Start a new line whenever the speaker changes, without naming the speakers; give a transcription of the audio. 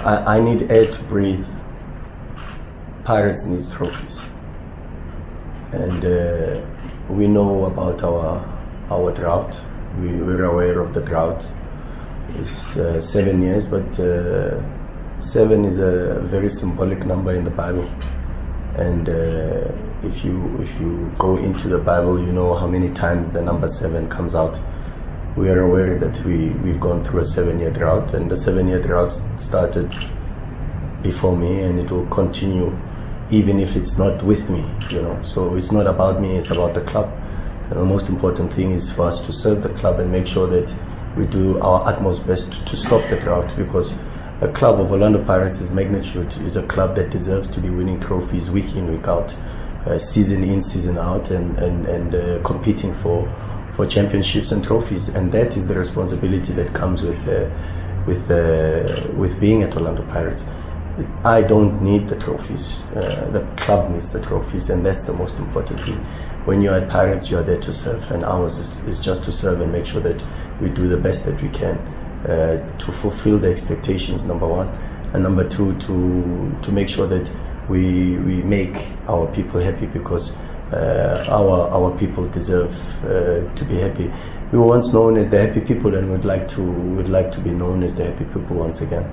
I, I need air to breathe. Pirates need trophies, and uh, we know about our our drought. We, we're aware of the drought. It's uh, seven years, but uh, seven is a very symbolic number in the Bible. And uh, if you if you go into the Bible, you know how many times the number seven comes out. We are aware that we we've gone through a seven-year drought, and the seven-year drought started before me, and it will continue even if it's not with me. You know, so it's not about me; it's about the club. And the most important thing is for us to serve the club and make sure that we do our utmost best to stop the drought because a club of Orlando Pirates' magnitude is a club that deserves to be winning trophies week in, week out, uh, season in, season out, and, and, and uh, competing for, for championships and trophies. And that is the responsibility that comes with, uh, with, uh, with being at Orlando Pirates. I don't need the trophies. Uh, the club needs the trophies, and that's the most important thing. When you're at Pirates, you are there to serve, and ours is, is just to serve and make sure that we do the best that we can uh, to fulfill the expectations. Number one, and number two, to to make sure that we we make our people happy because our our people deserve uh, to be happy. We were once known as the happy people, and would like to would like to be known as the happy people once again.